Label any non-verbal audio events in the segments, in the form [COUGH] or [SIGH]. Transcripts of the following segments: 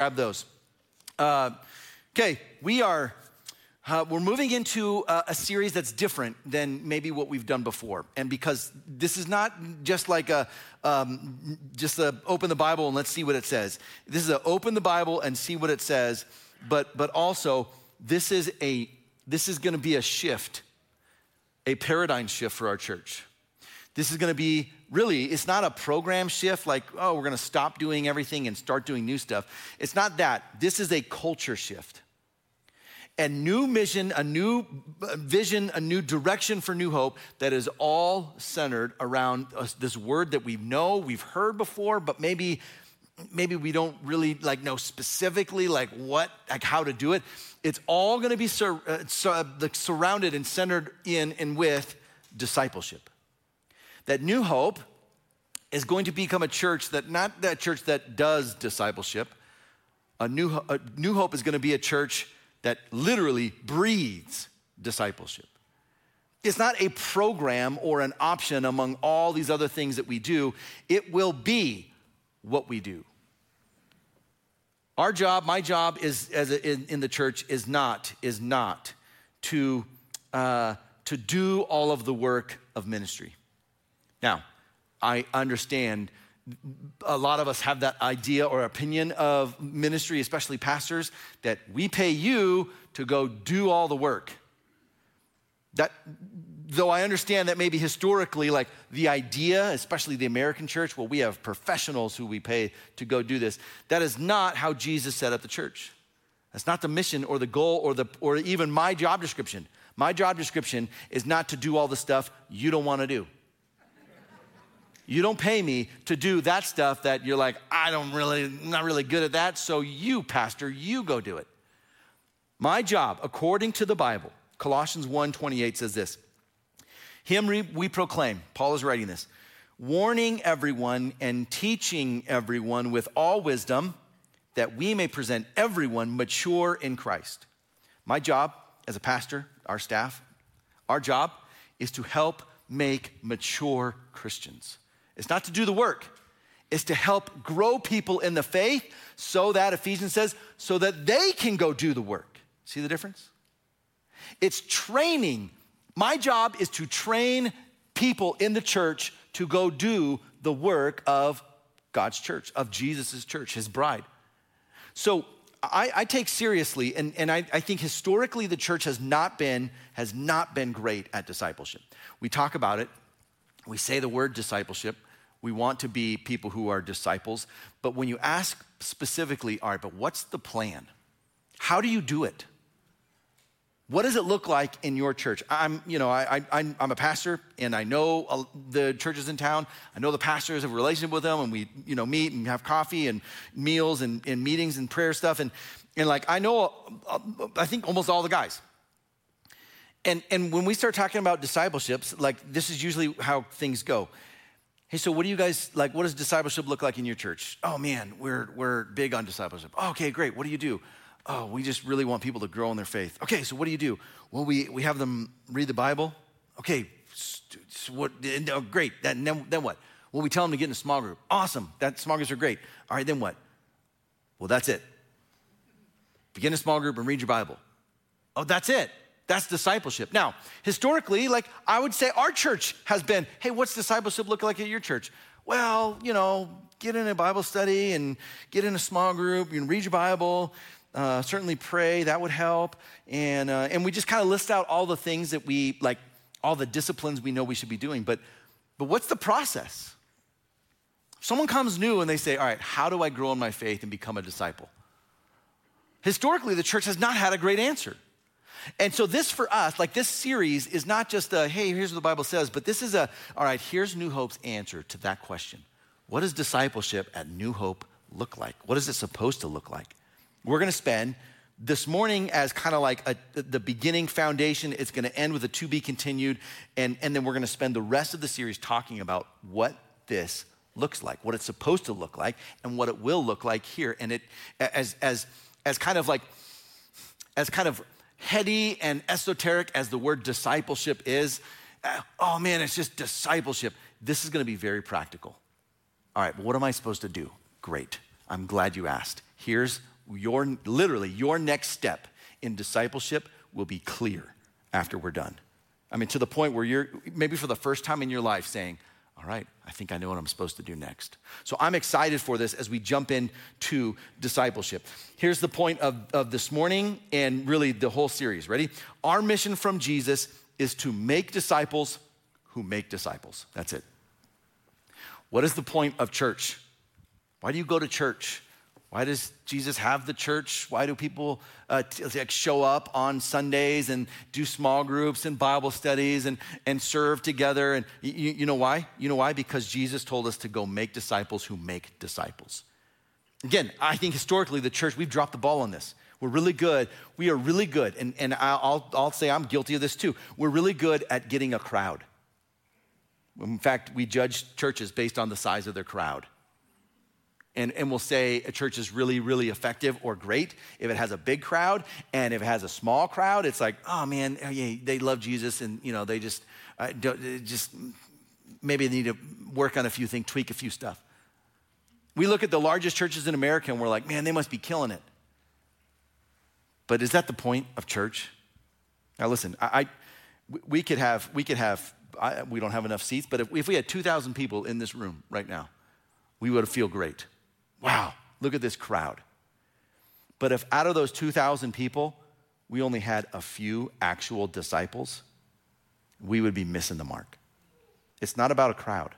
grab those. Uh, okay, we are uh, we're moving into a, a, series that's different than maybe what we've done before, and because this is not just like a um, just a open the Bible and let's see what it says. This is a open the Bible and see what it says, but but also this is a this is going to be a shift, a paradigm shift for our church. This is going to be really, it's not a program shift like, oh, we're going to stop doing everything and start doing new stuff. It's not that. This is a culture shift. A new mission, a new vision, a new direction for New Hope that is all centered around this word that we know, we've heard before, but maybe maybe we don't really like know specifically like what like how to do it it's all going to be sur- uh, sur- surrounded and centered in and with discipleship that New Hope is going to become a church that, not that church that does discipleship, a New, a New Hope is going to be a church that literally breathes discipleship. It's not a program or an option among all these other things that we do. It will be what we do. Our job, my job is as a, in, in, the church is not is not to uh, to do all of the work of ministry. Now, I understand a lot of us have that idea or opinion of ministry, especially pastors, that we pay you to go do all the work. That, though I understand that maybe historically, like the idea, especially the American church, well, we have professionals who we pay to go do this. That is not how Jesus set up the church. That's not the mission or the goal or, the, or even my job description. My job description is not to do all the stuff you don't want to do. You don't pay me to do that stuff that you're like, I don't really, not really good at that. So you, pastor, you go do it. My job, according to the Bible, Colossians 1 28 says this Him we proclaim, Paul is writing this, warning everyone and teaching everyone with all wisdom that we may present everyone mature in Christ. My job as a pastor, our staff, our job is to help make mature Christians. It's not to do the work, it's to help grow people in the faith so that, Ephesians says, so that they can go do the work. See the difference? It's training. My job is to train people in the church to go do the work of God's church, of Jesus' church, his bride. So I, I take seriously, and, and I, I think historically the church has not been, has not been great at discipleship. We talk about it, we say the word discipleship, we want to be people who are disciples. But when you ask specifically, all right, but what's the plan? How do you do it? What does it look like in your church? I'm, you know, I, I, am a pastor and I know uh, the churches in town. I know the pastors, have a relationship with them and we, you know, meet and have coffee and meals and, and meetings and prayer stuff. And, and like, I know, uh, uh, I think almost all the guys. And, and when we start talking about discipleships, like this is usually how things go. Hey, so what do you guys like? What does discipleship look like in your church? Oh man, we're we're big on discipleship. Oh, okay, great. What do you do? Oh, we just really want people to grow in their faith. Okay, so what do you do? Well, we we have them read the Bible. Okay, so what? Oh, great. Then then what? Well, we tell them to get in a small group. Awesome. That small groups are great. All right, then what? Well, that's it. Begin a small group and read your Bible. Oh, that's it. That's discipleship. Now, historically, like I would say our church has been, hey, what's discipleship look like at your church? Well, you know, get in a Bible study and get in a small group, can read your Bible, uh, certainly pray, that would help. And, uh, and we just kind of list out all the things that we, like, all the disciplines we know we should be doing. But, but what's the process? Someone comes new and they say, all right, how do I grow in my faith and become a disciple? Historically, the church has not had a great answer. And so, this for us, like this series, is not just a, hey, here's what the Bible says, but this is a, all right, here's New Hope's answer to that question. What does discipleship at New Hope look like? What is it supposed to look like? We're gonna spend this morning as kind of like a, the beginning foundation. It's gonna end with a to be continued. And, and then we're gonna spend the rest of the series talking about what this looks like, what it's supposed to look like, and what it will look like here. And it, as, as, as kind of like, as kind of heady and esoteric as the word discipleship is, uh, oh man, it's just discipleship. This is gonna be very practical. All right, but what am I supposed to do? Great. I'm glad you asked. Here's your literally your next step in discipleship will be clear after we're done. I mean, to the point where you're maybe for the first time in your life saying, all right, I think I know what I'm supposed to do next. So I'm excited for this as we jump into discipleship. Here's the point of, of this morning and really the whole series. Ready? Our mission from Jesus is to make disciples who make disciples. That's it. What is the point of church? Why do you go to church? Why does Jesus have the church? Why do people uh, t- like show up on Sundays and do small groups and Bible studies and, and serve together? And you, you know why? You know why? Because Jesus told us to go make disciples who make disciples. Again, I think historically the church, we've dropped the ball on this. We're really good. We are really good. And, and I'll, I'll say I'm guilty of this too. We're really good at getting a crowd. In fact, we judge churches based on the size of their crowd and, and we'll say a church is really, really effective or great if it has a big crowd. And if it has a small crowd, it's like, oh man, oh, yeah, they love Jesus and, you know, they just, uh, just maybe they need to work on a few things, tweak a few stuff. We look at the largest churches in America and we're like, man, they must be killing it. But is that the point of church? Now listen, I, I we could have, we could have, I, we don't have enough seats, but if, if we had 2,000 people in this room right now, we would feel great. Wow, look at this crowd. But if out of those 2,000 people, we only had a few actual disciples, we would be missing the mark. It's not about a crowd.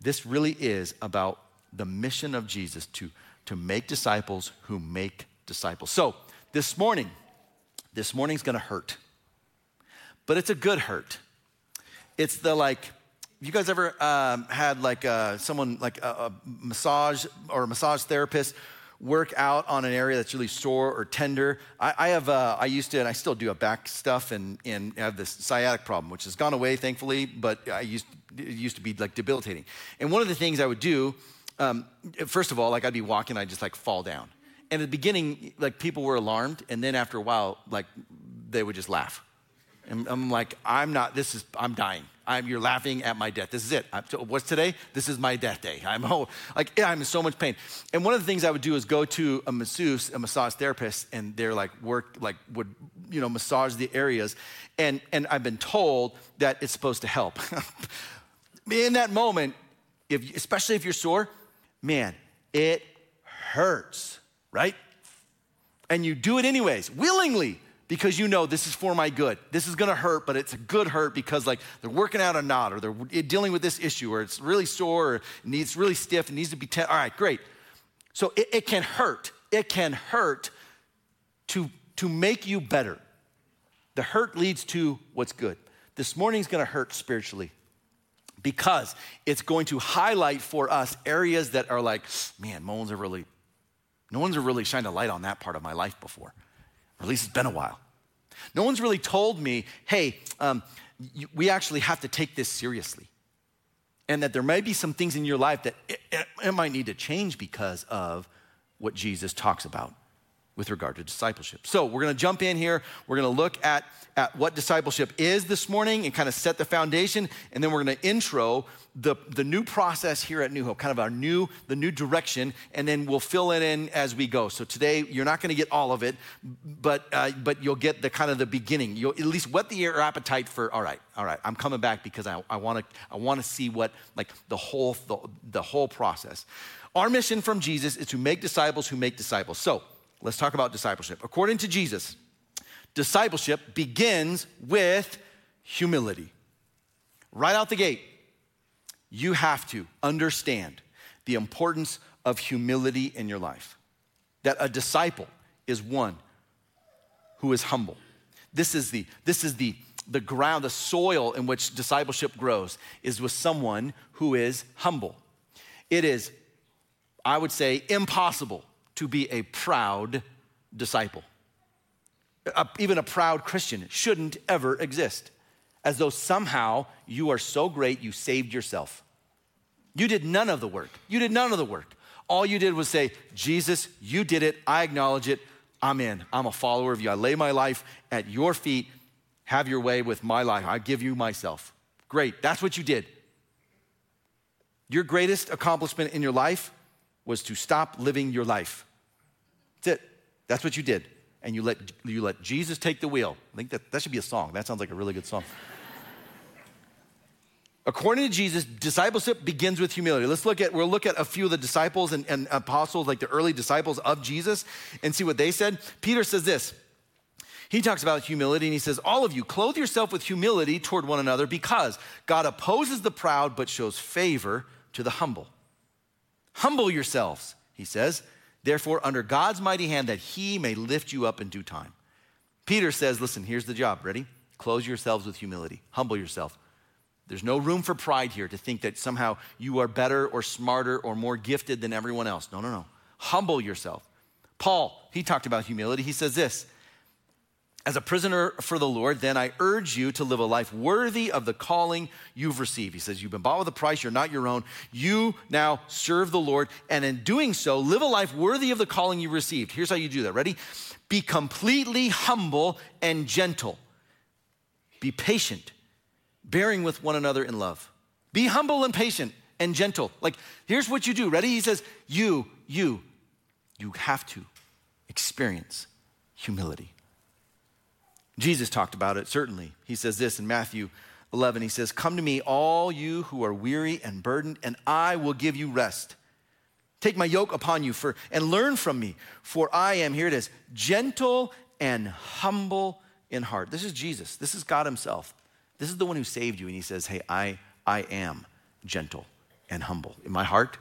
This really is about the mission of Jesus to, to make disciples who make disciples. So, this morning, this morning's gonna hurt, but it's a good hurt. It's the like, you guys ever um, had like uh, someone like a, a, massage or a massage therapist work out on an area that's really sore or tender? I, I have uh, I used to and I still do a back stuff and and have this sciatic problem which has gone away thankfully, but I used it used to be like debilitating. And one of the things I would do, um, first of all, like I'd be walking, I'd just like fall down. And at the beginning, like people were alarmed, and then after a while, like they would just laugh. And I'm like, I'm not, this is, I'm dying. I'm, you're laughing at my death. This is it. I'm, what's today? This is my death day. I'm oh, like, I'm in so much pain. And one of the things I would do is go to a masseuse, a massage therapist, and they're like, work, like, would, you know, massage the areas. And, and I've been told that it's supposed to help. [LAUGHS] in that moment, if, especially if you're sore, man, it hurts, right? And you do it anyways, willingly because you know this is for my good. This is gonna hurt, but it's a good hurt because like they're working out a knot or they're dealing with this issue or it's really sore or it needs really stiff, it needs to be tense. All right, great. So it, it can hurt. It can hurt to, to make you better. The hurt leads to what's good. This morning's gonna hurt spiritually because it's going to highlight for us areas that are like, man, no one's really, no one's really shined a light on that part of my life before or at least it's been a while. No one's really told me, hey, um, we actually have to take this seriously. And that there may be some things in your life that it, it, it might need to change because of what Jesus talks about with regard to discipleship. So we're gonna jump in here. We're gonna look at, at what discipleship is this morning and kind of set the foundation. And then we're gonna intro the, the new process here at New Hope, kind of our new, the new direction, and then we'll fill it in as we go. So today, you're not gonna get all of it, but, uh, but you'll get the kind of the beginning. You'll at least whet the appetite for, all right, all right, I'm coming back because I, I wanna, I wanna see what, like the whole, the, the whole process. Our mission from Jesus is to make disciples who make disciples. So let's talk about discipleship. According to Jesus, discipleship begins with humility. Right out the gate, you have to understand the importance of humility in your life. That a disciple is one who is humble. This is the, this is the, the ground, the soil in which discipleship grows, is with someone who is humble. It is, I would say, impossible to be a proud disciple. A, even a proud Christian shouldn't ever exist as though somehow you are so great you saved yourself. You did none of the work. You did none of the work. All you did was say, Jesus, you did it. I acknowledge it. I'm in. I'm a follower of you. I lay my life at your feet. Have your way with my life. I give you myself. Great. That's what you did. Your greatest accomplishment in your life was to stop living your life. That's what you did. And you let, you let Jesus take the wheel. I think that, that should be a song. That sounds like a really good song. According to Jesus, discipleship begins with humility. Let's look at, we'll look at a few of the disciples and, and apostles, like the early disciples of Jesus, and see what they said. Peter says this. He talks about humility and he says, All of you, clothe yourself with humility toward one another because God opposes the proud but shows favor to the humble. Humble yourselves, he says, therefore, under God's mighty hand that he may lift you up in due time. Peter says, Listen, here's the job. Ready? Clothe yourselves with humility, humble yourself. There's no room for pride here to think that somehow you are better or smarter or more gifted than everyone else. No, no, no. Humble yourself. Paul, he talked about humility. He says this As a prisoner for the Lord, then I urge you to live a life worthy of the calling you've received. He says, You've been bought with a price, you're not your own. You now serve the Lord, and in doing so, live a life worthy of the calling you received. Here's how you do that. Ready? Be completely humble and gentle, be patient bearing with one another in love. Be humble and patient and gentle. Like, here's what you do. Ready? He says, You, you, you have to experience humility. Jesus talked about it, certainly. He says this in Matthew 11. He says, Come to me, all you who are weary and burdened, and I will give you rest. Take my yoke upon you for, and learn from me, for I am, here it is, gentle and humble in heart. This is Jesus. This is God Himself. This is the one who saved you, and he says, Hey, I, I am gentle and humble. In my heart,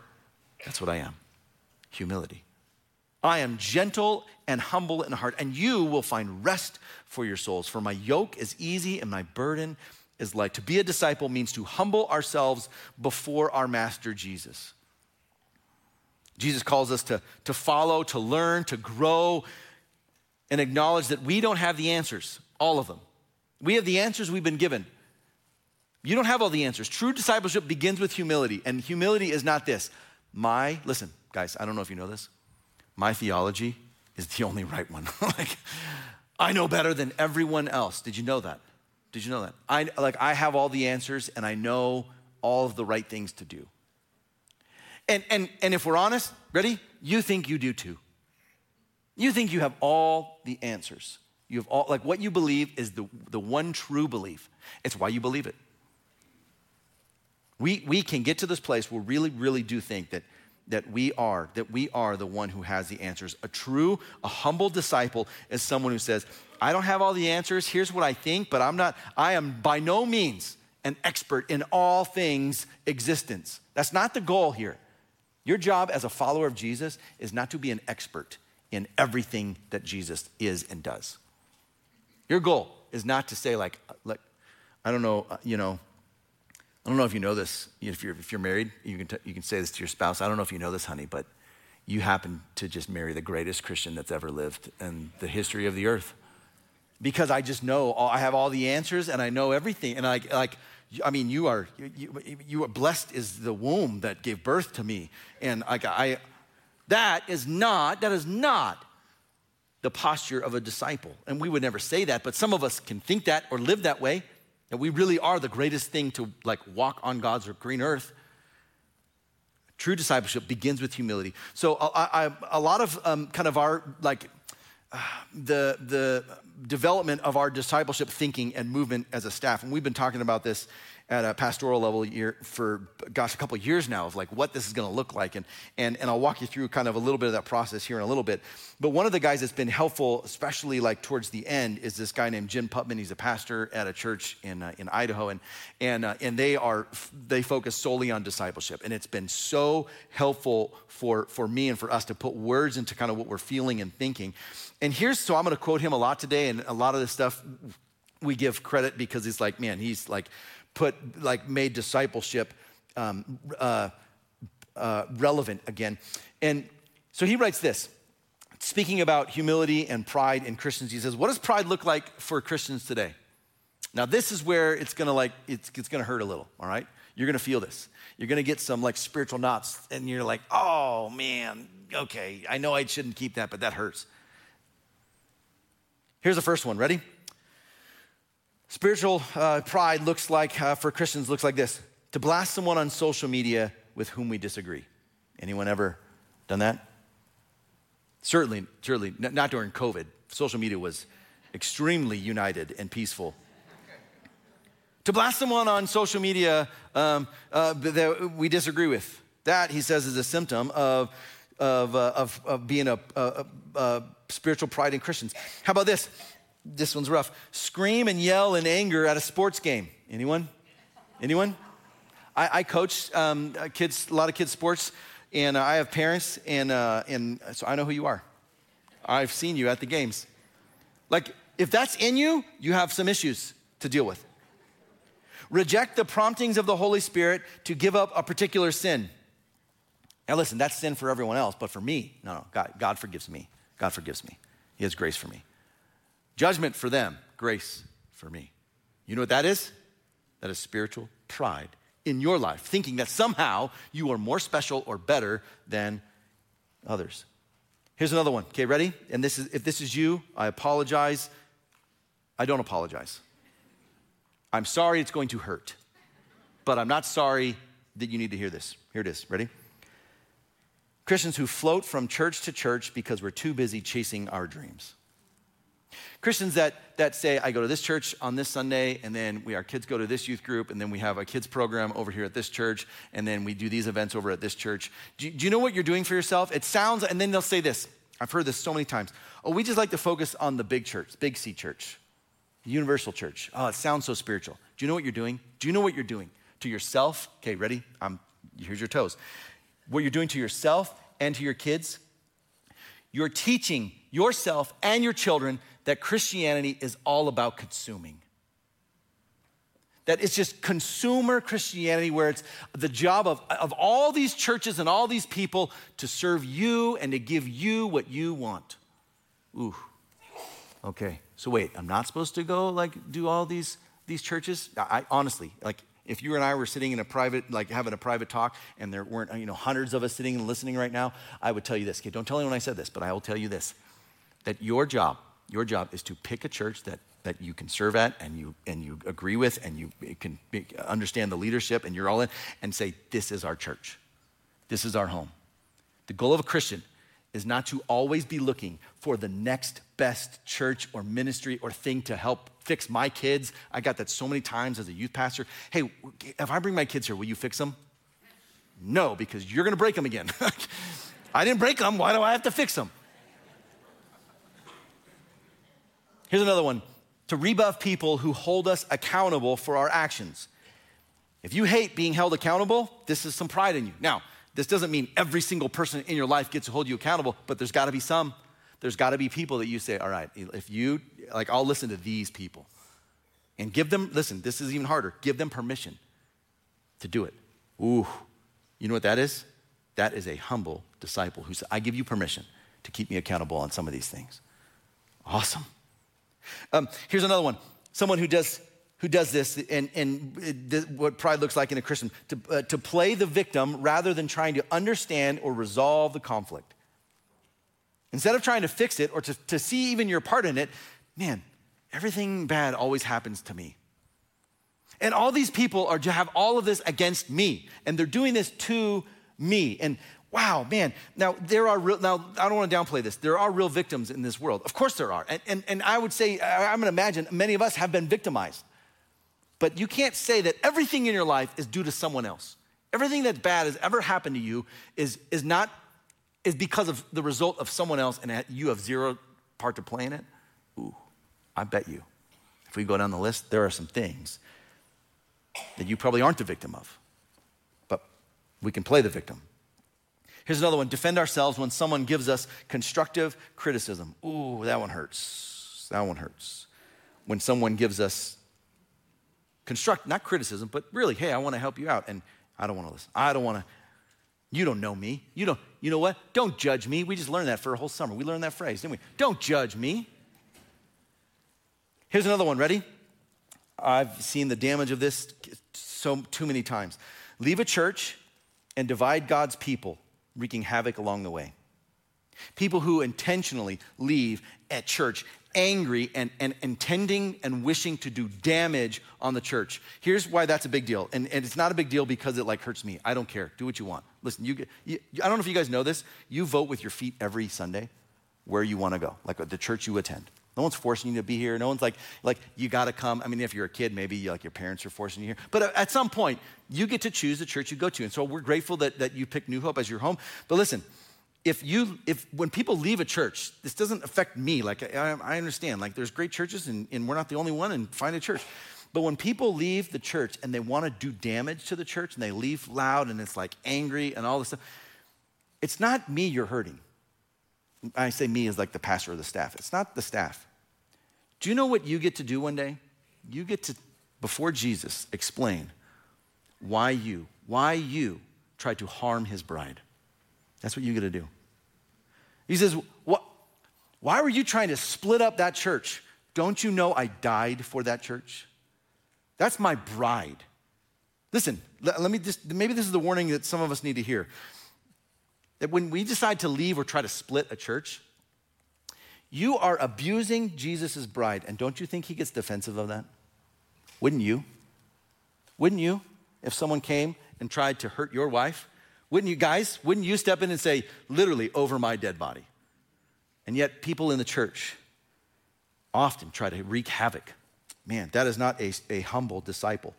that's what I am humility. I am gentle and humble in heart, and you will find rest for your souls. For my yoke is easy and my burden is light. To be a disciple means to humble ourselves before our master Jesus. Jesus calls us to, to follow, to learn, to grow, and acknowledge that we don't have the answers, all of them. We have the answers we've been given. You don't have all the answers. True discipleship begins with humility, and humility is not this. My, listen, guys, I don't know if you know this. My theology is the only right one. [LAUGHS] like, I know better than everyone else. Did you know that? Did you know that? I like I have all the answers and I know all of the right things to do. And and and if we're honest, ready? You think you do too. You think you have all the answers. You have all, like what you believe is the, the one true belief. It's why you believe it. We, we can get to this place where really, really do think that, that we are, that we are the one who has the answers. A true, a humble disciple is someone who says, I don't have all the answers. Here's what I think, but I'm not, I am by no means an expert in all things existence. That's not the goal here. Your job as a follower of Jesus is not to be an expert in everything that Jesus is and does. Your goal is not to say, like, like I don't know, uh, you know, I don't know if you know this. If you're, if you're married, you can, t- you can say this to your spouse. I don't know if you know this, honey, but you happen to just marry the greatest Christian that's ever lived in the history of the earth. Because I just know, all, I have all the answers and I know everything. And I, like, I mean, you are, you, you are blessed is the womb that gave birth to me. And like, I, that is not, that is not the posture of a disciple. And we would never say that, but some of us can think that or live that way, that we really are the greatest thing to like walk on God's green earth. True discipleship begins with humility. So I, I, a lot of um, kind of our like [SIGHS] the the development of our discipleship thinking and movement as a staff, and we've been talking about this at a pastoral level year for gosh a couple years now of like what this is going to look like. And, and and i'll walk you through kind of a little bit of that process here in a little bit. But one of the guys that's been helpful especially like towards the end is this guy named jim putman. He's a pastor at a church in, uh, in idaho. And and uh, and they are they focus solely on discipleship. And it's been so helpful for for me and for us to put words into kind of what we're feeling and thinking. And here's so i'm going to quote him a lot today. And a lot of this stuff we give credit because he's like man he's like put, like, made discipleship um, uh, uh, relevant again. And so he writes this speaking about humility and pride in Christians. He says, What does pride look like for Christians today? Now, this is where it's gonna like, it's, it's gonna hurt a little, all right? You're gonna feel this. You're gonna get some like spiritual knots, and you're like, oh man, okay, I know I shouldn't keep that, but that hurts. Here's the first one. Ready? Spiritual uh, pride looks like, uh, for Christians, looks like this to blast someone on social media with whom we disagree. Anyone ever done that? Certainly, certainly, not during COVID. Social media was extremely united and peaceful. To blast someone on social media um, uh, that we disagree with, that, he says, is a symptom of, of, uh, of, of, being a, a, a spiritual pride in Christians. How about this? This one's rough. Scream and yell in anger at a sports game. Anyone? Anyone? I, I coach um, kids, a lot of kids' sports, and uh, I have parents, and, uh, and so I know who you are. I've seen you at the games. Like, if that's in you, you have some issues to deal with. Reject the promptings of the Holy Spirit to give up a particular sin. Now, listen, that's sin for everyone else, but for me, no, no, God, God forgives me. God forgives me. He has grace for me. Judgment for them, grace for me. You know what that is? That is spiritual pride in your life, thinking that somehow you are more special or better than others. Here's another one. Okay, ready? And this is if this is you, I apologize. I don't apologize. I'm sorry it's going to hurt. But I'm not sorry that you need to hear this. Here it is. Ready? Christians who float from church to church because we're too busy chasing our dreams. Christians that, that say, I go to this church on this Sunday, and then we, our kids go to this youth group, and then we have a kids program over here at this church, and then we do these events over at this church. Do, do you know what you're doing for yourself? It sounds, and then they'll say this. I've heard this so many times. Oh, we just like to focus on the big church, big C church, universal church. Oh, it sounds so spiritual. Do you know what you're doing? Do you know what you're doing to yourself? Okay, ready? I'm, here's your toes. What you're doing to yourself and to your kids, you're teaching yourself and your children that Christianity is all about consuming. That it's just consumer Christianity where it's the job of, of all these churches and all these people to serve you and to give you what you want. Ooh. Okay. So wait, I'm not supposed to go like do all these these churches? I honestly, like if you and I were sitting in a private, like having a private talk, and there weren't, you know, hundreds of us sitting and listening right now, I would tell you this. Okay, don't tell anyone I said this, but I will tell you this: that your job your job is to pick a church that, that you can serve at and you, and you agree with and you can understand the leadership and you're all in and say, This is our church. This is our home. The goal of a Christian is not to always be looking for the next best church or ministry or thing to help fix my kids. I got that so many times as a youth pastor. Hey, if I bring my kids here, will you fix them? No, because you're going to break them again. [LAUGHS] I didn't break them. Why do I have to fix them? Here's another one to rebuff people who hold us accountable for our actions. If you hate being held accountable, this is some pride in you. Now, this doesn't mean every single person in your life gets to hold you accountable, but there's got to be some. There's got to be people that you say, all right, if you, like, I'll listen to these people. And give them, listen, this is even harder, give them permission to do it. Ooh, you know what that is? That is a humble disciple who says, I give you permission to keep me accountable on some of these things. Awesome. Um, here's another one someone who does who does this and, and what pride looks like in a Christian to, uh, to play the victim rather than trying to understand or resolve the conflict. Instead of trying to fix it or to, to see even your part in it, man, everything bad always happens to me. And all these people are to have all of this against me, and they're doing this to me. And wow, man. Now, there are real, now, I don't want to downplay this. There are real victims in this world. Of course there are. And, and, and I would say, I'm going to imagine many of us have been victimized. But you can't say that everything in your life is due to someone else. Everything that's bad has ever happened to you is, is not, is because of the result of someone else and you have zero part to play in it. Ooh, I bet you. If we go down the list, there are some things that you probably aren't the victim of. But we can play the victim Here's another one defend ourselves when someone gives us constructive criticism. Ooh, that one hurts. That one hurts. When someone gives us construct, not criticism, but really, hey, I want to help you out. And I don't want to listen. I don't want to. You don't know me. You don't, you know what? Don't judge me. We just learned that for a whole summer. We learned that phrase, didn't we? Don't judge me. Here's another one. Ready? I've seen the damage of this so too many times. Leave a church and divide God's people wreaking havoc along the way. People who intentionally leave at church angry and, and intending and wishing to do damage on the church. Here's why that's a big deal. And, and it's not a big deal because it like hurts me. I don't care. Do what you want. Listen, you, you I don't know if you guys know this. You vote with your feet every Sunday. where you want to go, like the church you attend. No one's forcing you to be here. No one's like, like you got to come. I mean, if you're a kid, maybe like your parents are forcing you here. But at some point, you get to choose the church you go to. And so we're grateful that, that you picked New Hope as your home. But listen, if you, if when people leave a church, this doesn't affect me. Like I, I understand, like there's great churches, and, and we're not the only one. And find a church. But when people leave the church and they want to do damage to the church, and they leave loud, and it's like angry and all this stuff, it's not me you're hurting. I say me as like the pastor or the staff. It's not the staff. Do you know what you get to do one day? You get to, before Jesus, explain why you, why you tried to harm his bride. That's what you get to do. He says, what, Why were you trying to split up that church? Don't you know I died for that church? That's my bride. Listen, let, let me just, maybe this is the warning that some of us need to hear. That when we decide to leave or try to split a church, you are abusing Jesus' bride. And don't you think he gets defensive of that? Wouldn't you? Wouldn't you? If someone came and tried to hurt your wife, wouldn't you guys? Wouldn't you step in and say, literally, over my dead body? And yet, people in the church often try to wreak havoc. Man, that is not a, a humble disciple.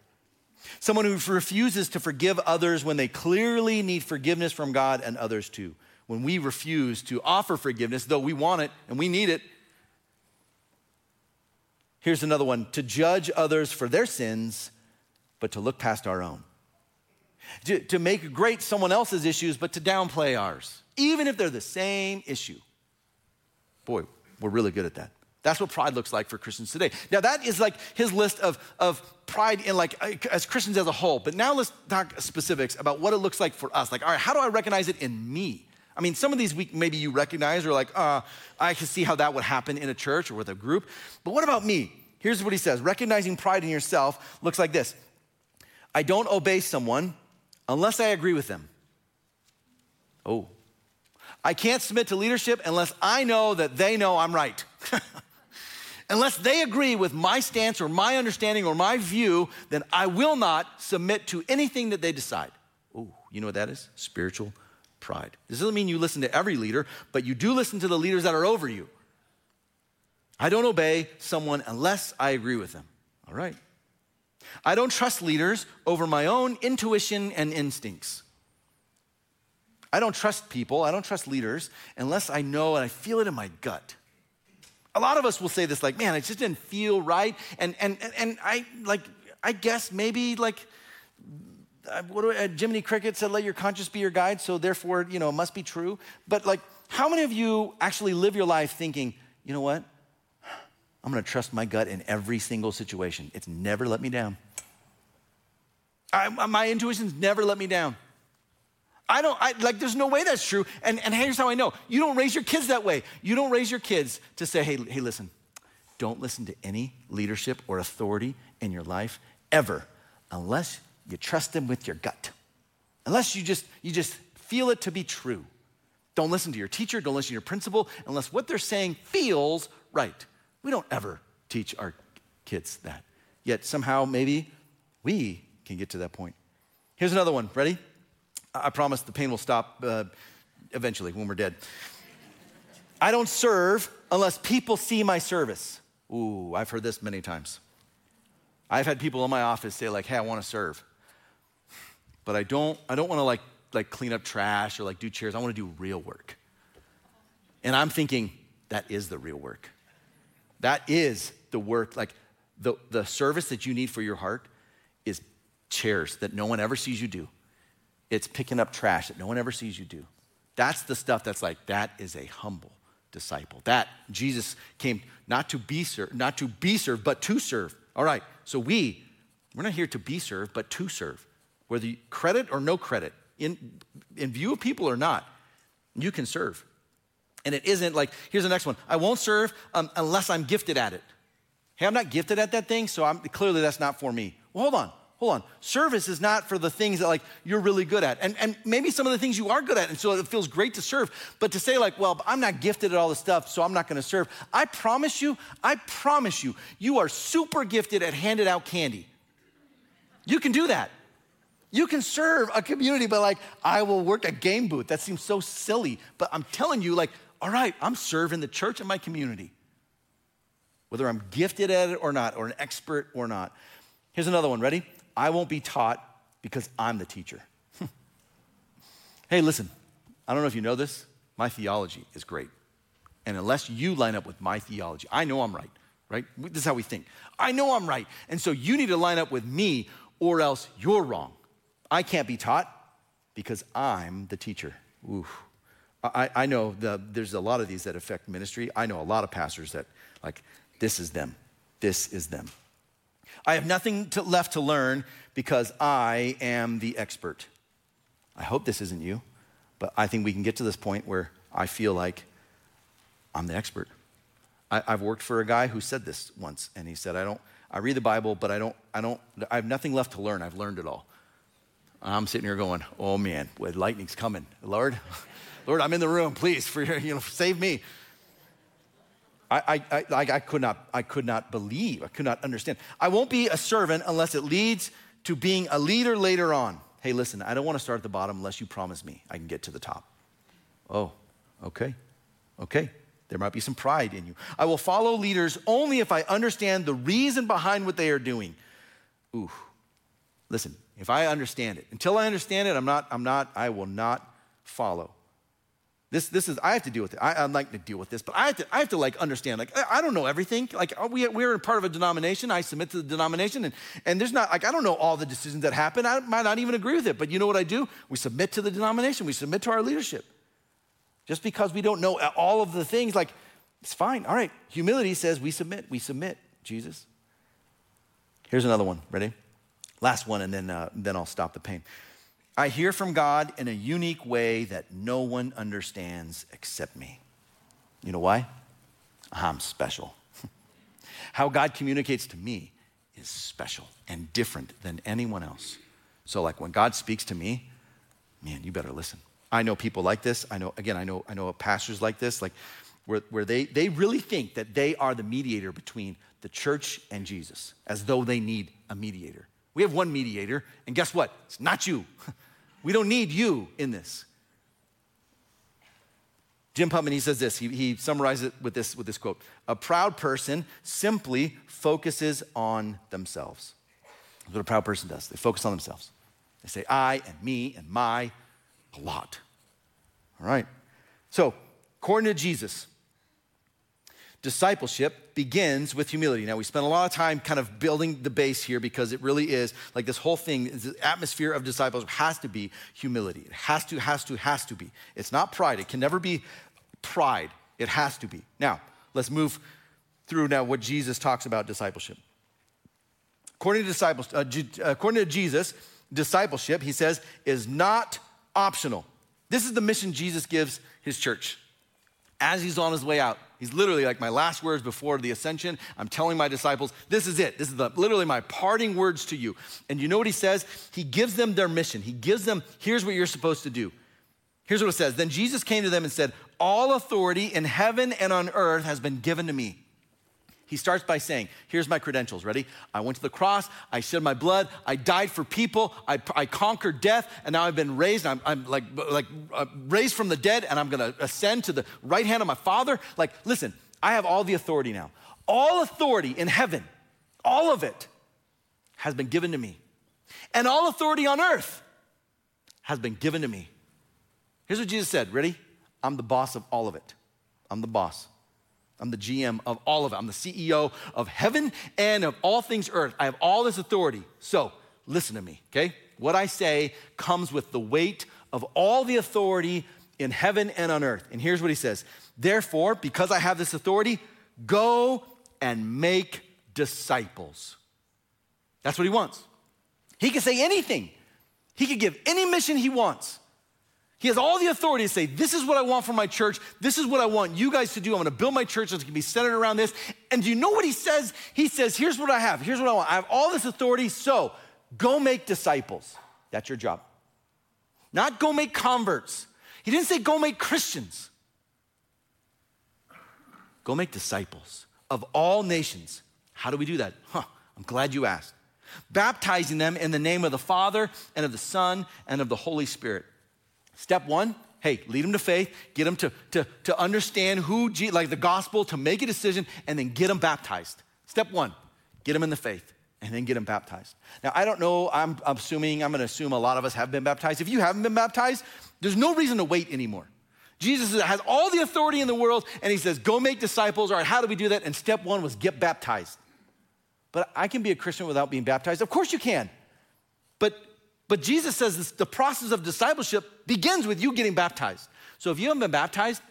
Someone who refuses to forgive others when they clearly need forgiveness from God and others too when we refuse to offer forgiveness, though we want it and we need it. Here's another one to judge others for their sins, but to look past our own. To, to make great someone else's issues, but to downplay ours, even if they're the same issue. Boy, we're really good at that. That's what pride looks like for Christians today. Now, that is like his list of, of pride in like as Christians as a whole. But now let's talk specifics about what it looks like for us. Like, all right, how do I recognize it in me? I mean, some of these we, maybe you recognize or like, uh, I can see how that would happen in a church or with a group. But what about me? Here's what he says recognizing pride in yourself looks like this I don't obey someone unless I agree with them. Oh. I can't submit to leadership unless I know that they know I'm right. [LAUGHS] unless they agree with my stance or my understanding or my view, then I will not submit to anything that they decide. Oh, you know what that is? Spiritual pride. This doesn't mean you listen to every leader, but you do listen to the leaders that are over you. I don't obey someone unless I agree with them. All right. I don't trust leaders over my own intuition and instincts. I don't trust people, I don't trust leaders unless I know and I feel it in my gut. A lot of us will say this like, man, it just didn't feel right. And and and I like I guess maybe like what do, uh, Jiminy Cricket said, let your conscience be your guide, so therefore, you know, it must be true. But like, how many of you actually live your life thinking, you know what? I'm gonna trust my gut in every single situation. It's never let me down. I, my intuition's never let me down. I don't, I, like, there's no way that's true. And, and here's how I know you don't raise your kids that way. You don't raise your kids to say, hey, hey, listen, don't listen to any leadership or authority in your life ever unless you trust them with your gut. Unless you just you just feel it to be true. Don't listen to your teacher, don't listen to your principal unless what they're saying feels right. We don't ever teach our kids that. Yet somehow maybe we can get to that point. Here's another one. Ready? I promise the pain will stop uh, eventually when we're dead. I don't serve unless people see my service. Ooh, I've heard this many times. I've had people in my office say, like, hey, I want to serve but I don't, I don't want to like, like clean up trash or like do chairs. I want to do real work. And I'm thinking, that is the real work. That is the work. Like the, the service that you need for your heart is chairs that no one ever sees you do. It's picking up trash that no one ever sees you do. That's the stuff that's like, that is a humble disciple. That Jesus came not to be served, not to be served, but to serve. All right, so we, we're not here to be served, but to serve whether credit or no credit, in, in view of people or not, you can serve. And it isn't like, here's the next one I won't serve um, unless I'm gifted at it. Hey, I'm not gifted at that thing, so I'm, clearly that's not for me. Well, hold on, hold on. Service is not for the things that like you're really good at. And, and maybe some of the things you are good at, and so it feels great to serve. But to say, like, well, I'm not gifted at all this stuff, so I'm not gonna serve. I promise you, I promise you, you are super gifted at handing out candy. You can do that. You can serve a community, by like, I will work a game booth. That seems so silly. But I'm telling you, like, all right, I'm serving the church and my community, whether I'm gifted at it or not, or an expert or not. Here's another one. Ready? I won't be taught because I'm the teacher. [LAUGHS] hey, listen, I don't know if you know this, my theology is great. And unless you line up with my theology, I know I'm right, right? This is how we think. I know I'm right. And so you need to line up with me or else you're wrong. I can't be taught because I'm the teacher. Ooh. I, I know the, there's a lot of these that affect ministry. I know a lot of pastors that, like, this is them. This is them. I have nothing to, left to learn because I am the expert. I hope this isn't you, but I think we can get to this point where I feel like I'm the expert. I, have worked for a guy who said this once, and he said, I don't, I read the Bible, but I don't, I don't, I have nothing left to learn. I've learned it all. I'm sitting here going, oh man, boy, lightning's coming. Lord, Lord, I'm in the room, please, for your, you know, save me. I, I, I, I, could not, I could not believe, I could not understand. I won't be a servant unless it leads to being a leader later on. Hey, listen, I don't want to start at the bottom unless you promise me I can get to the top. Oh, okay, okay. There might be some pride in you. I will follow leaders only if I understand the reason behind what they are doing. Ooh, listen, if I understand it, until I understand it, I'm not, I'm not, I will not follow. This, this is, I have to deal with it. I, would like to deal with this, but I have to, I have to like understand, like, I, I don't know everything. Like, uh, we, we're a part of a denomination. I submit to the denomination, and, and there's not, like, I don't know all the decisions that happen. I might not even agree with it, but you know what I do? We submit to the denomination, we submit to our leadership. Just because we don't know all of the things, like, it's fine. All right. Humility says we submit. We submit, Jesus. Here's another one. Ready? Last one, and then, uh, then I'll stop the pain. I hear from God in a unique way that no one understands except me. You know why? I'm special. [LAUGHS] How God communicates to me is special and different than anyone else. So, like when God speaks to me, man, you better listen. I know people like this. I know, again, I know, I know pastors like this, like where, where they, they really think that they are the mediator between the church and Jesus, as though they need a mediator. We have one mediator, and guess what? It's not you. [LAUGHS] We don't need you in this. Jim Putman, he says this, he, he summarizes it with this, with this quote A proud person simply focuses on themselves. That's what a proud person does. They focus on themselves. They say, I and me and my a lot. All right. So, according to Jesus, discipleship begins with humility. Now, we spent a lot of time kind of building the base here because it really is like this whole thing, the atmosphere of disciples has to be humility. It has to, has to, has to be. It's not pride. It can never be pride. It has to be. Now, let's move through now what Jesus talks about discipleship. According to disciples, uh, according to Jesus, discipleship, he says, is not optional. This is the mission Jesus gives his church as he's on his way out. He's literally like my last words before the ascension. I'm telling my disciples, this is it. This is the, literally my parting words to you. And you know what he says? He gives them their mission. He gives them, here's what you're supposed to do. Here's what it says Then Jesus came to them and said, All authority in heaven and on earth has been given to me. He starts by saying, Here's my credentials. Ready? I went to the cross. I shed my blood. I died for people. I, I conquered death. And now I've been raised. I'm, I'm like, like uh, raised from the dead. And I'm going to ascend to the right hand of my Father. Like, listen, I have all the authority now. All authority in heaven, all of it has been given to me. And all authority on earth has been given to me. Here's what Jesus said. Ready? I'm the boss of all of it. I'm the boss. I'm the GM of all of it. I'm the CEO of heaven and of all things earth. I have all this authority. So listen to me, okay? What I say comes with the weight of all the authority in heaven and on earth. And here's what he says Therefore, because I have this authority, go and make disciples. That's what he wants. He can say anything, he can give any mission he wants. He has all the authority to say, This is what I want for my church. This is what I want you guys to do. I'm going to build my church that's going to be centered around this. And do you know what he says? He says, Here's what I have. Here's what I want. I have all this authority. So go make disciples. That's your job. Not go make converts. He didn't say go make Christians. Go make disciples of all nations. How do we do that? Huh, I'm glad you asked. Baptizing them in the name of the Father and of the Son and of the Holy Spirit Step one, Hey, lead them to faith, get them to, to, to understand who, like the gospel, to make a decision, and then get them baptized. Step one, get them in the faith and then get them baptized. Now, I don't know, I'm assuming, I'm gonna assume a lot of us have been baptized. If you haven't been baptized, there's no reason to wait anymore. Jesus has all the authority in the world, and he says, Go make disciples. All right, how do we do that? And step one was get baptized. But I can be a Christian without being baptized. Of course you can. But, but Jesus says this, the process of discipleship begins with you getting baptized. So if you haven't been baptized,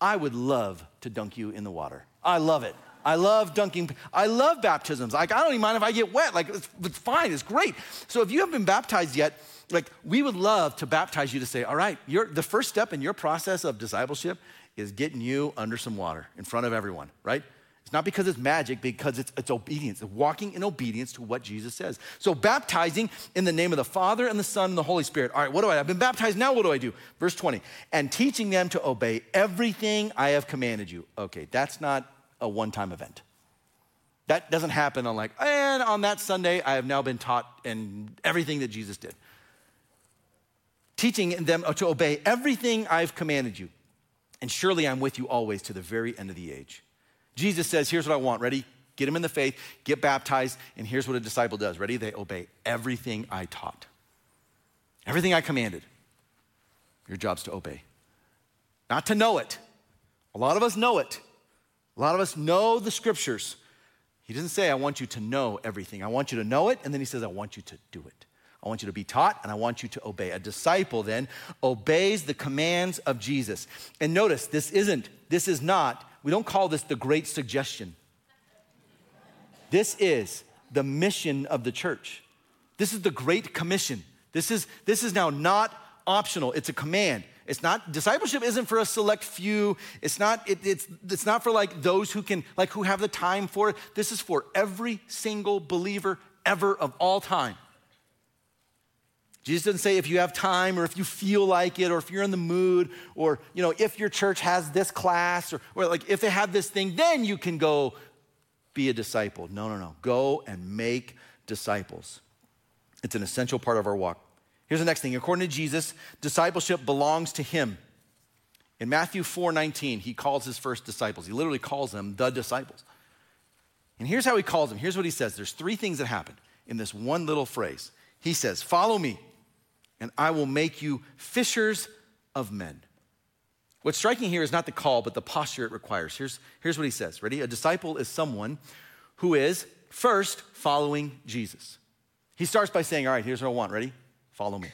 I would love to dunk you in the water. I love it. I love dunking. I love baptisms. Like, I don't even mind if I get wet. Like, it's, it's fine. It's great. So if you haven't been baptized yet, like, we would love to baptize you to say, all right, the first step in your process of discipleship is getting you under some water in front of everyone, right? It's not because it's magic, because it's, it's obedience, walking in obedience to what Jesus says. So, baptizing in the name of the Father and the Son and the Holy Spirit. All right, what do I? I've been baptized, now what do I do? Verse 20, and teaching them to obey everything I have commanded you. Okay, that's not a one time event. That doesn't happen on like, and on that Sunday, I have now been taught and everything that Jesus did. Teaching them to obey everything I've commanded you. And surely I'm with you always to the very end of the age. Jesus says, Here's what I want. Ready? Get them in the faith, get baptized, and here's what a disciple does. Ready? They obey everything I taught, everything I commanded. Your job's to obey, not to know it. A lot of us know it. A lot of us know the scriptures. He doesn't say, I want you to know everything. I want you to know it. And then he says, I want you to do it. I want you to be taught and I want you to obey. A disciple then obeys the commands of Jesus. And notice, this isn't, this is not, we don't call this the great suggestion. This is the mission of the church. This is the great commission. This is, this is now not optional, it's a command. It's not discipleship isn't for a select few. It's not it, it's it's not for like those who can like who have the time for it. This is for every single believer ever of all time. Jesus doesn't say if you have time or if you feel like it or if you're in the mood or you know if your church has this class or, or like if they have this thing then you can go be a disciple. No, no, no. Go and make disciples. It's an essential part of our walk. Here's the next thing. According to Jesus, discipleship belongs to him. In Matthew 4 19, he calls his first disciples. He literally calls them the disciples. And here's how he calls them. Here's what he says there's three things that happen in this one little phrase. He says, Follow me, and I will make you fishers of men. What's striking here is not the call, but the posture it requires. Here's, here's what he says. Ready? A disciple is someone who is first following Jesus. He starts by saying, All right, here's what I want. Ready? Follow me.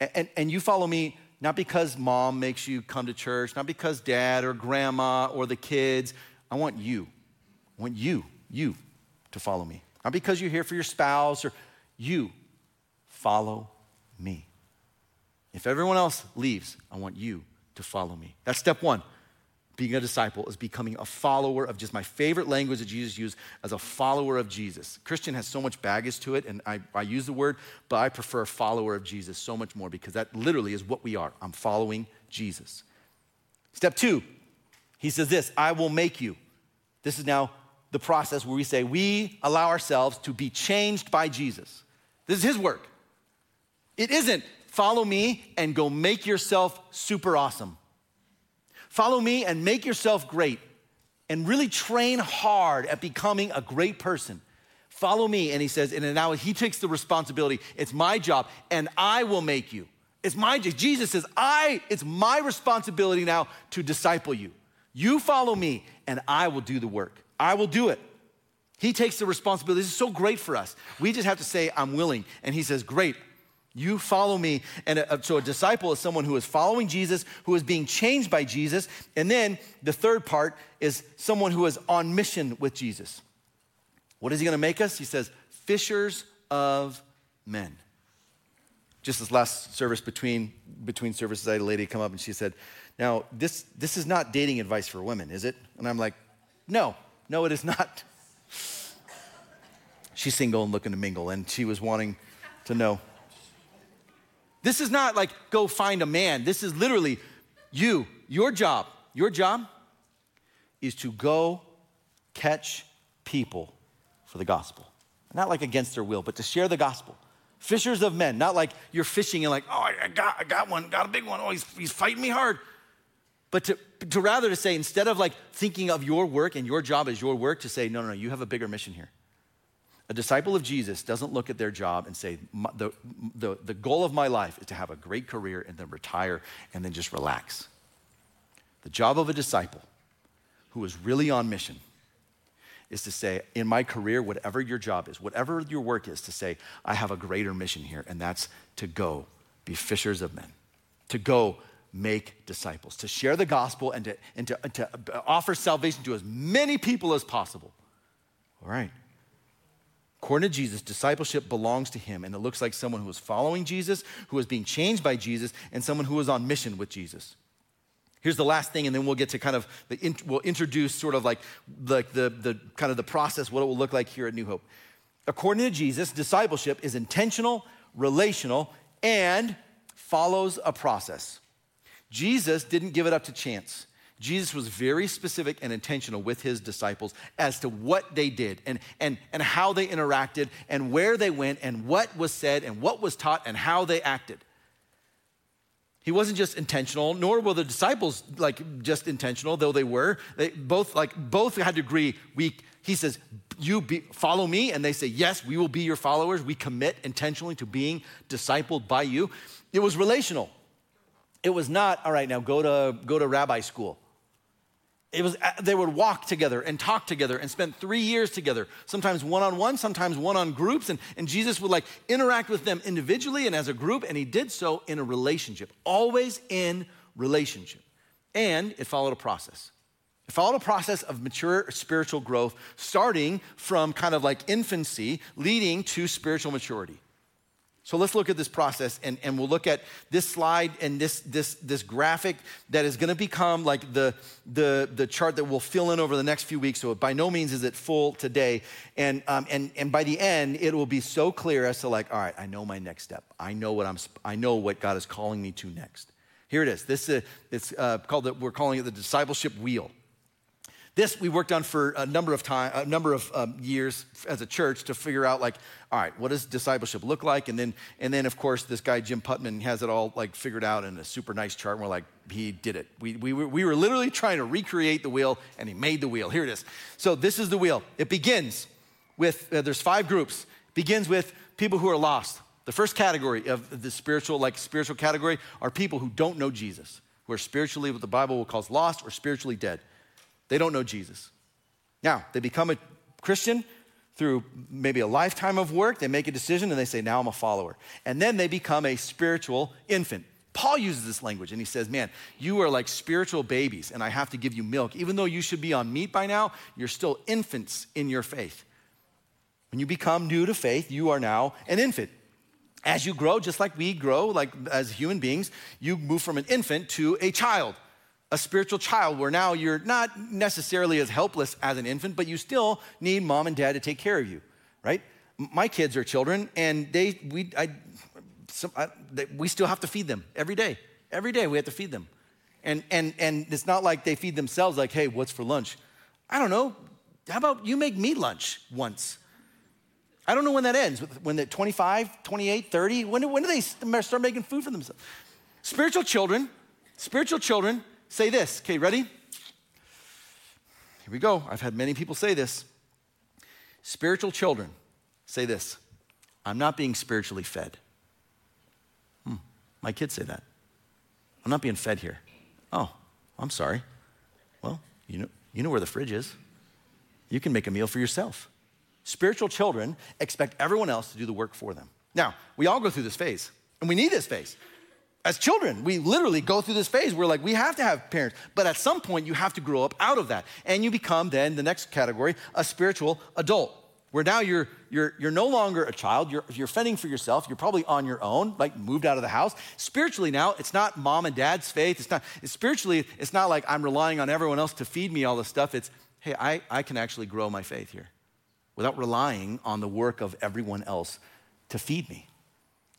And, and, and, you follow me not because mom makes you come to church, not because dad or grandma or the kids. I want you. I want you, you to follow me. Not because you're here for your spouse or you. Follow me. If everyone else leaves, I want you to follow me. That's step one being a disciple is becoming a follower of just my favorite language that Jesus used as a follower of Jesus. Christian has so much baggage to it, and I, I use the word, but I prefer follower of Jesus so much more because that literally is what we are. I'm following Jesus. Step two, he says this I will make you. This is now the process where we say we allow ourselves to be changed by Jesus. This is his work. It isn't follow me and go make yourself super awesome. Follow me and make yourself great and really train hard at becoming a great person. Follow me. And he says, and now he takes the responsibility. It's my job, and I will make you. It's my job. Jesus says, I, it's my responsibility now to disciple you. You follow me, and I will do the work. I will do it. He takes the responsibility. This is so great for us. We just have to say, I'm willing. And he says, Great, you follow me. And a, so a disciple is someone who is following Jesus, who is being changed by Jesus. And then the third part is someone who is on mission with Jesus. What is he going to make us? He says, fishers of men. Just this last service between, between services, I had a lady come up and she said, Now, this, this is not dating advice for women, is it? And I'm like, No, no, it is not. [LAUGHS] She's single and looking to mingle, and she was wanting to know. This is not like go find a man. This is literally you, your job. Your job is to go catch people for the gospel. Not like against their will, but to share the gospel. fishers of men. Not like you're fishing and like, oh, I got, I got one, got a big one. Oh, he's, he's fighting me hard. But to, to rather to say, instead of like thinking of your work and your job as your work, to say, no, no, no, you have a bigger mission here. A disciple of Jesus doesn't look at their job and say, the, the, the goal of my life is to have a great career and then retire and then just relax. The job of a disciple who is really on mission is to say, in my career, whatever your job is, whatever your work is, to say, I have a greater mission here, and that's to go be fishers of men, to go make disciples, to share the gospel and to, and to, and to offer salvation to as many people as possible. All right. According to Jesus, discipleship belongs to him, and it looks like someone who is following Jesus, who is being changed by Jesus, and someone who is on mission with Jesus. Here's the last thing, and then we'll get to kind of the, we'll introduce sort of like the, the, the kind of the process, what it will look like here at New Hope. According to Jesus, discipleship is intentional, relational, and follows a process. Jesus didn't give it up to chance. Jesus was very specific and intentional with his disciples as to what they did and, and, and how they interacted and where they went and what was said and what was taught and how they acted. He wasn't just intentional, nor were the disciples like just intentional, though they were. They both like both had to agree. We, he says, "You be, follow me," and they say, "Yes, we will be your followers. We commit intentionally to being discipled by you." It was relational. It was not all right. Now go to go to rabbi school. It was, uh, they would walk together and talk together and spend three years together, sometimes one on one, sometimes one on groups. And, and Jesus would like interact with them individually and as a group, and he did so in a relationship, always in relationship. And it followed a process. It followed a process of mature spiritual growth, starting from kind of like infancy, leading to spiritual maturity. So let's look at this process and, and we'll look at this slide and this, this, this graphic that is going to become like the, the, the chart that we'll fill in over the next few weeks. So by no means is it full today. And, um, and, and by the end, it will be so clear as to like, all right, I know my next step. I know what, I'm, I know what God is calling me to next. Here it is. This is, it's uh, called, the, we're calling it the discipleship wheel. This we worked on for a number of time, a number of um, years as a church to figure out like, all right, what does discipleship look like? And then, and then of course, this guy Jim Putman has it all like figured out in a super nice chart. And we're like, he did it. We, we, were, we were literally trying to recreate the wheel, and he made the wheel. Here it is. So this is the wheel. It begins with uh, there's five groups. It begins with people who are lost. The first category of the spiritual, like spiritual category, are people who don't know Jesus, who are spiritually what the Bible will calls lost or spiritually dead. They don't know Jesus. Now, they become a Christian through maybe a lifetime of work. They make a decision and they say, Now I'm a follower. And then they become a spiritual infant. Paul uses this language and he says, Man, you are like spiritual babies and I have to give you milk. Even though you should be on meat by now, you're still infants in your faith. When you become new to faith, you are now an infant. As you grow, just like we grow, like as human beings, you move from an infant to a child a spiritual child where now you're not necessarily as helpless as an infant, but you still need mom and dad to take care of you, right? My kids are children, and they we I, some, I, they, we still have to feed them every day. Every day we have to feed them, and and and it's not like they feed themselves. Like, hey, what's for lunch? I don't know. How about you make me lunch once? I don't know when that ends. When they're 25, 28, 30. When, when do they start making food for themselves? Spiritual children, spiritual children say this. Okay, ready? Here we go. I've had many people say this. Spiritual children say this I'm not being spiritually fed. Hmm. My kids say that. I'm not being fed here. Oh, I'm sorry. Well, you know, you know where the fridge is. You can make a meal for yourself. Spiritual children expect everyone else to do the work for them. Now, we all go through this phase, and we need this phase as children, we literally go through this phase where like we have to have parents, but at some point you have to grow up out of that. And you become then the next category, a spiritual adult. Where now you're you're you're no longer a child, you're you're fending for yourself, you're probably on your own, like moved out of the house. Spiritually now, it's not mom and dad's faith. It's not it's spiritually, it's not like I'm relying on everyone else to feed me all this stuff. It's hey, I, I can actually grow my faith here without relying on the work of everyone else to feed me.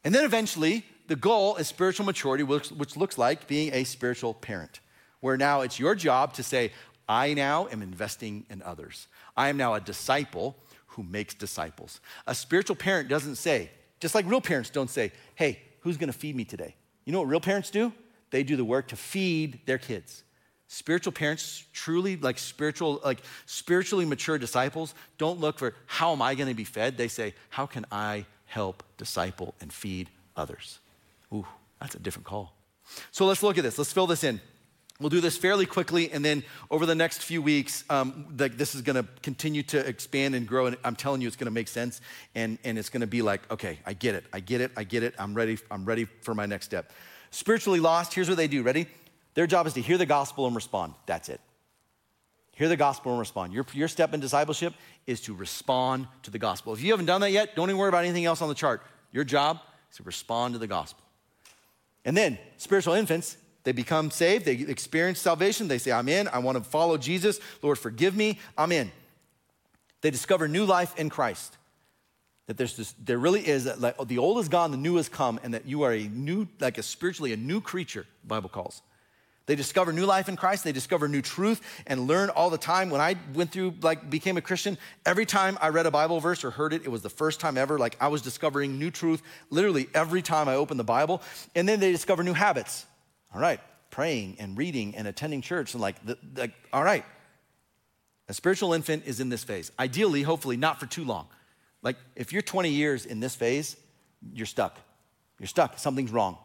And then eventually the goal is spiritual maturity, which, which looks like being a spiritual parent, where now it's your job to say, I now am investing in others. I am now a disciple who makes disciples. A spiritual parent doesn't say, Just like real parents don't say, hey, who's gonna feed me today? You know what real parents do? They do the work to feed their kids. Spiritual parents, truly like spiritual, like spiritually mature disciples, don't look for how am I gonna be fed? They say, how can I help disciple and feed others? Ooh, that's a different call. So let's look at this. Let's fill this in. We'll do this fairly quickly, and then over the next few weeks, um, this is going to continue to expand and grow. And I'm telling you, it's going to make sense, and, and it's going to be like, okay, I get it, I get it, I get it. I'm ready. I'm ready for my next step. Spiritually lost. Here's what they do. Ready? Their job is to hear the gospel and respond. That's it. Hear the gospel and respond. Your, your step in discipleship is to respond to the gospel. If you haven't done that yet, don't even worry about anything else on the chart. Your job is to respond to the gospel. And then, spiritual infants, they become saved, they experience salvation, they say, I'm in, I want to follow Jesus, Lord, forgive me, I'm in. They discover new life in Christ. That there's this, there really is that like, oh, the old is gone, the new has come, and that you are a new, like a spiritually a new creature, Bible calls. They discover new life in Christ. They discover new truth and learn all the time. When I went through, like, became a Christian, every time I read a Bible verse or heard it, it was the first time ever. Like, I was discovering new truth literally every time I opened the Bible. And then they discover new habits. All right, praying and reading and attending church. And, like, the, like all right, a spiritual infant is in this phase. Ideally, hopefully, not for too long. Like, if you're 20 years in this phase, you're stuck. You're stuck. Something's wrong.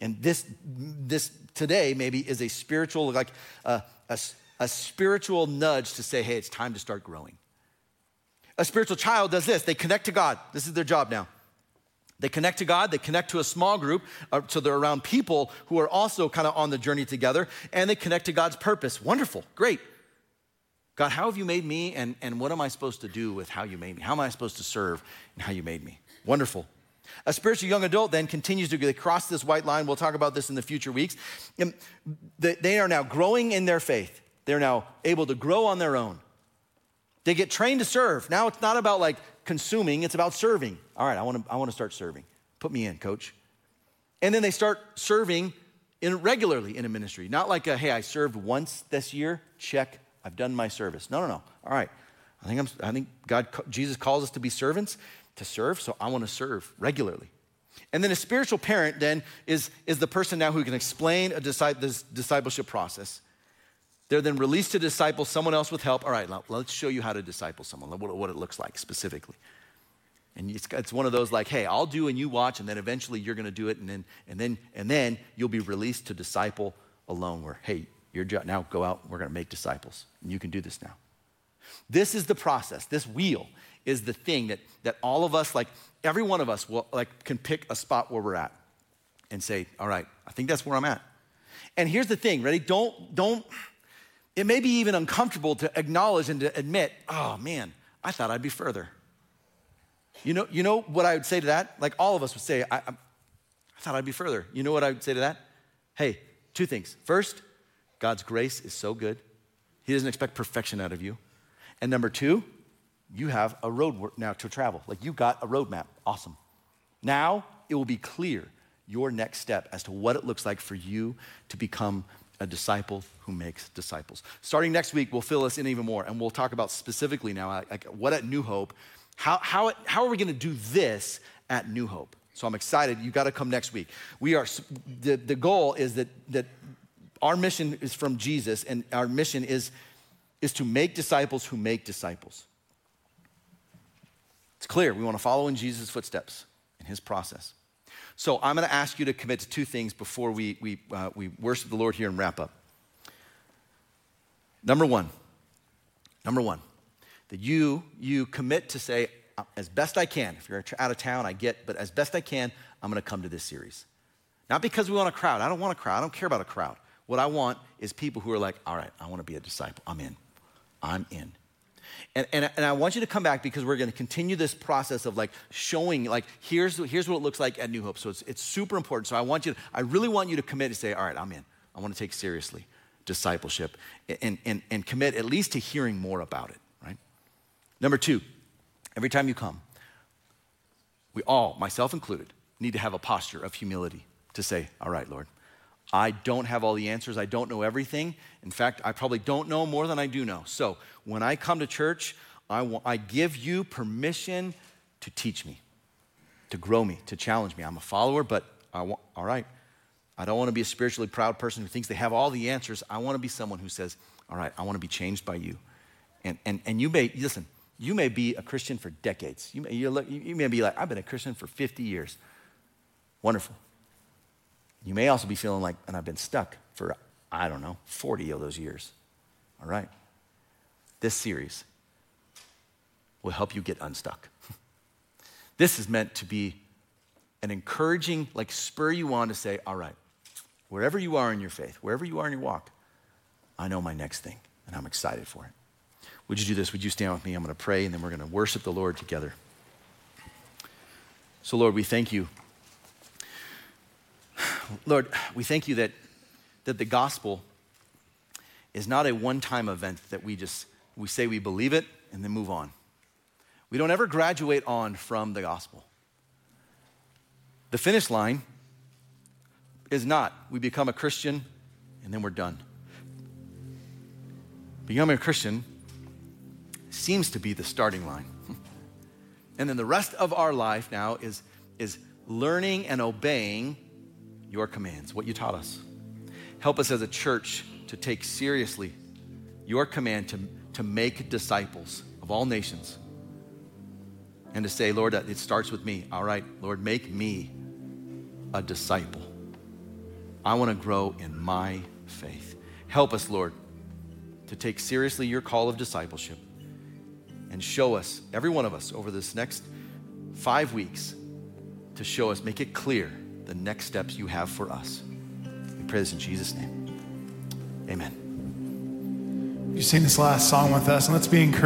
And this, this today maybe is a spiritual, like a, a, a spiritual nudge to say, hey, it's time to start growing. A spiritual child does this they connect to God. This is their job now. They connect to God, they connect to a small group, uh, so they're around people who are also kind of on the journey together, and they connect to God's purpose. Wonderful, great. God, how have you made me, and, and what am I supposed to do with how you made me? How am I supposed to serve and how you made me? Wonderful. A spiritual young adult then continues to cross this white line. We'll talk about this in the future weeks. They are now growing in their faith. They're now able to grow on their own. They get trained to serve. Now it's not about like consuming, it's about serving. All right, I want to I want to start serving. Put me in, coach. And then they start serving in regularly in a ministry. Not like a, hey, I served once this year, check, I've done my service. No, no, no. All right. I think I'm I think God Jesus calls us to be servants to serve, so I want to serve regularly. And then a spiritual parent then is, is the person now who can explain a this discipleship process. They're then released to disciple someone else with help. All right, let's show you how to disciple someone, what it looks like specifically. And it's, it's one of those like, hey, I'll do and you watch, and then eventually you're going to do it, and then, and, then, and then you'll be released to disciple alone, where, hey, your job, now go out, we're going to make disciples, and you can do this now. This is the process. This wheel is the thing that, that all of us, like every one of us, will like can pick a spot where we're at and say, all right, I think that's where I'm at. And here's the thing, ready? Don't, don't, it may be even uncomfortable to acknowledge and to admit, oh man, I thought I'd be further. You know, you know what I would say to that? Like all of us would say, I, I, I thought I'd be further. You know what I would say to that? Hey, two things. First, God's grace is so good. He doesn't expect perfection out of you. And number two, you have a road now to travel. Like you got a roadmap. Awesome. Now it will be clear your next step as to what it looks like for you to become a disciple who makes disciples. Starting next week, we'll fill us in even more, and we'll talk about specifically now like what at New Hope, how, how, how are we going to do this at New Hope? So I'm excited. You got to come next week. We are the, the goal is that that our mission is from Jesus, and our mission is is to make disciples who make disciples. It's clear. We want to follow in Jesus' footsteps in his process. So I'm going to ask you to commit to two things before we, we, uh, we worship the Lord here and wrap up. Number one, number one, that you, you commit to say, uh, as best I can, if you're out of town, I get, but as best I can, I'm going to come to this series. Not because we want a crowd. I don't want a crowd. I don't care about a crowd. What I want is people who are like, all right, I want to be a disciple. I'm in. I'm in. And, and, and I want you to come back because we're going to continue this process of like showing, like, here's, here's what it looks like at New Hope. So it's, it's super important. So I want you, to, I really want you to commit and say, all right, I'm in. I want to take seriously discipleship and, and, and commit at least to hearing more about it, right? Number two, every time you come, we all, myself included, need to have a posture of humility to say, all right, Lord, I don't have all the answers. I don't know everything. In fact, I probably don't know more than I do know. So when I come to church, I, w- I give you permission to teach me. to grow me, to challenge me. I'm a follower, but all right, I don't want to be a spiritually proud person who thinks they have all the answers. I want to be someone who says, all right, I want to be changed by you. And, and, and you may, listen, you may be a Christian for decades. You may, you may be like, I've been a Christian for 50 years. Wonderful. You may also be feeling like, and I've been stuck for, I don't know, 40 of those years. All right. This series will help you get unstuck. [LAUGHS] this is meant to be an encouraging, like spur you on to say, all right, wherever you are in your faith, wherever you are in your walk, I know my next thing, and I'm excited for it. Would you do this? Would you stand with me? I'm going to pray, and then we're going to worship the Lord together. So, Lord, we thank you. Lord, we thank you that, that the gospel is not a one time event that we just we say we believe it and then move on. We don't ever graduate on from the gospel. The finish line is not we become a Christian and then we're done. Becoming a Christian seems to be the starting line. [LAUGHS] And then the rest of our life now is, is learning and obeying your commands, what you taught us. Help us as a church to take seriously your command to, to make disciples of all nations and to say, Lord, it starts with me. All right, Lord, make me a disciple. I want to grow in my faith. Help us, Lord, to take seriously your call of discipleship and show us, every one of us, over this next five weeks, to show us, make it clear the next steps you have for us. We pray this in Jesus' name. Amen. You sing this last song with us, and let's be encouraged.